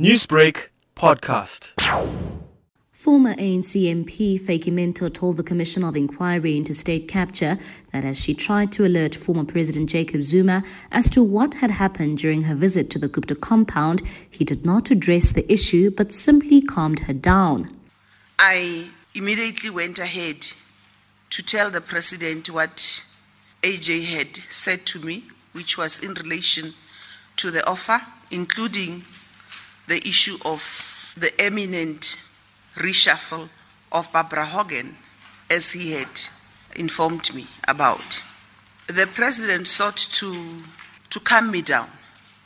Newsbreak podcast. Former ANC MP Vytjie Mentor told the Commission of Inquiry into State Capture that as she tried to alert former President Jacob Zuma as to what had happened during her visit to the Gupta compound, he did not address the issue but simply calmed her down. I immediately went ahead to tell the President what Ajay had said to me, which was in relation to the offer, including the issue of the eminent reshuffle of Barbara Hogan, as he had informed me about. The president sought to, to calm me down.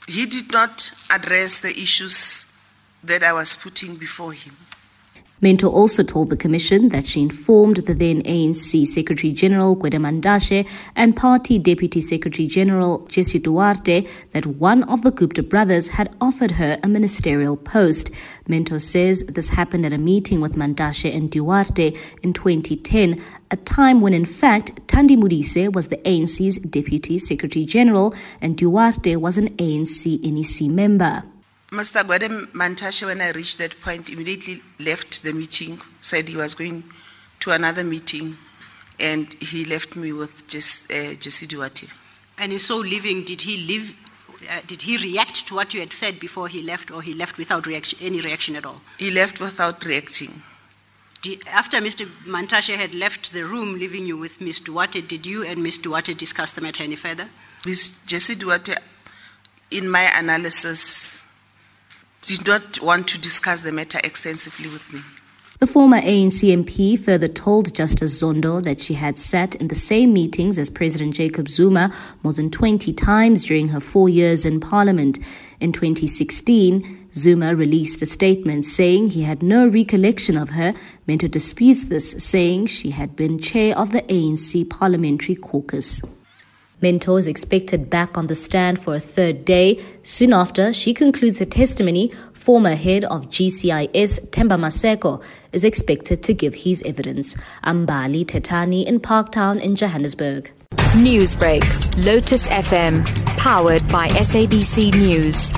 He did not address the issues that I was putting before him. Mentor also told the Commission that she informed the then ANC Secretary General Gwede Mantashe and Party Deputy Secretary General Jessie Duarte that one of the Gupta brothers had offered her a ministerial post. Mentor says this happened at a meeting with Mantashe and Duarte in 2010, a time when in fact Thandi Modise was the ANC's Deputy Secretary General and Duarte was an ANC NEC member. Mr. Gwede Mantashe, when I reached that point, immediately left the meeting, said he was going to another meeting, and he left me with just, uh, Jessie Duarte. And in so leaving, did he leave? Uh, did he react to what you had said before he left, or he left without reaction, any reaction at all? He left without reacting. Did, after Mr. Mantashe had left the room, leaving you with Ms. Duarte, did you and Ms. Duarte discuss the matter any further? Ms. Jessie Duarte, in my analysis, did not want to discuss the matter extensively with me. The former ANC MP further told Justice Zondo that she had sat in the same meetings as President Jacob Zuma more than 20 times during her four years in Parliament. In 2016, Zuma released a statement saying he had no recollection of her. Mentor disputes this, saying she had been chair of the ANC Parliamentary Caucus. Mentor is expected back on the stand for a third day. Soon after, she concludes her testimony. Former head of GCIS, Themba Maseko, is expected to give his evidence. Mbali Thethani in Parktown in Johannesburg. Newsbreak, Lotus FM, powered by SABC News.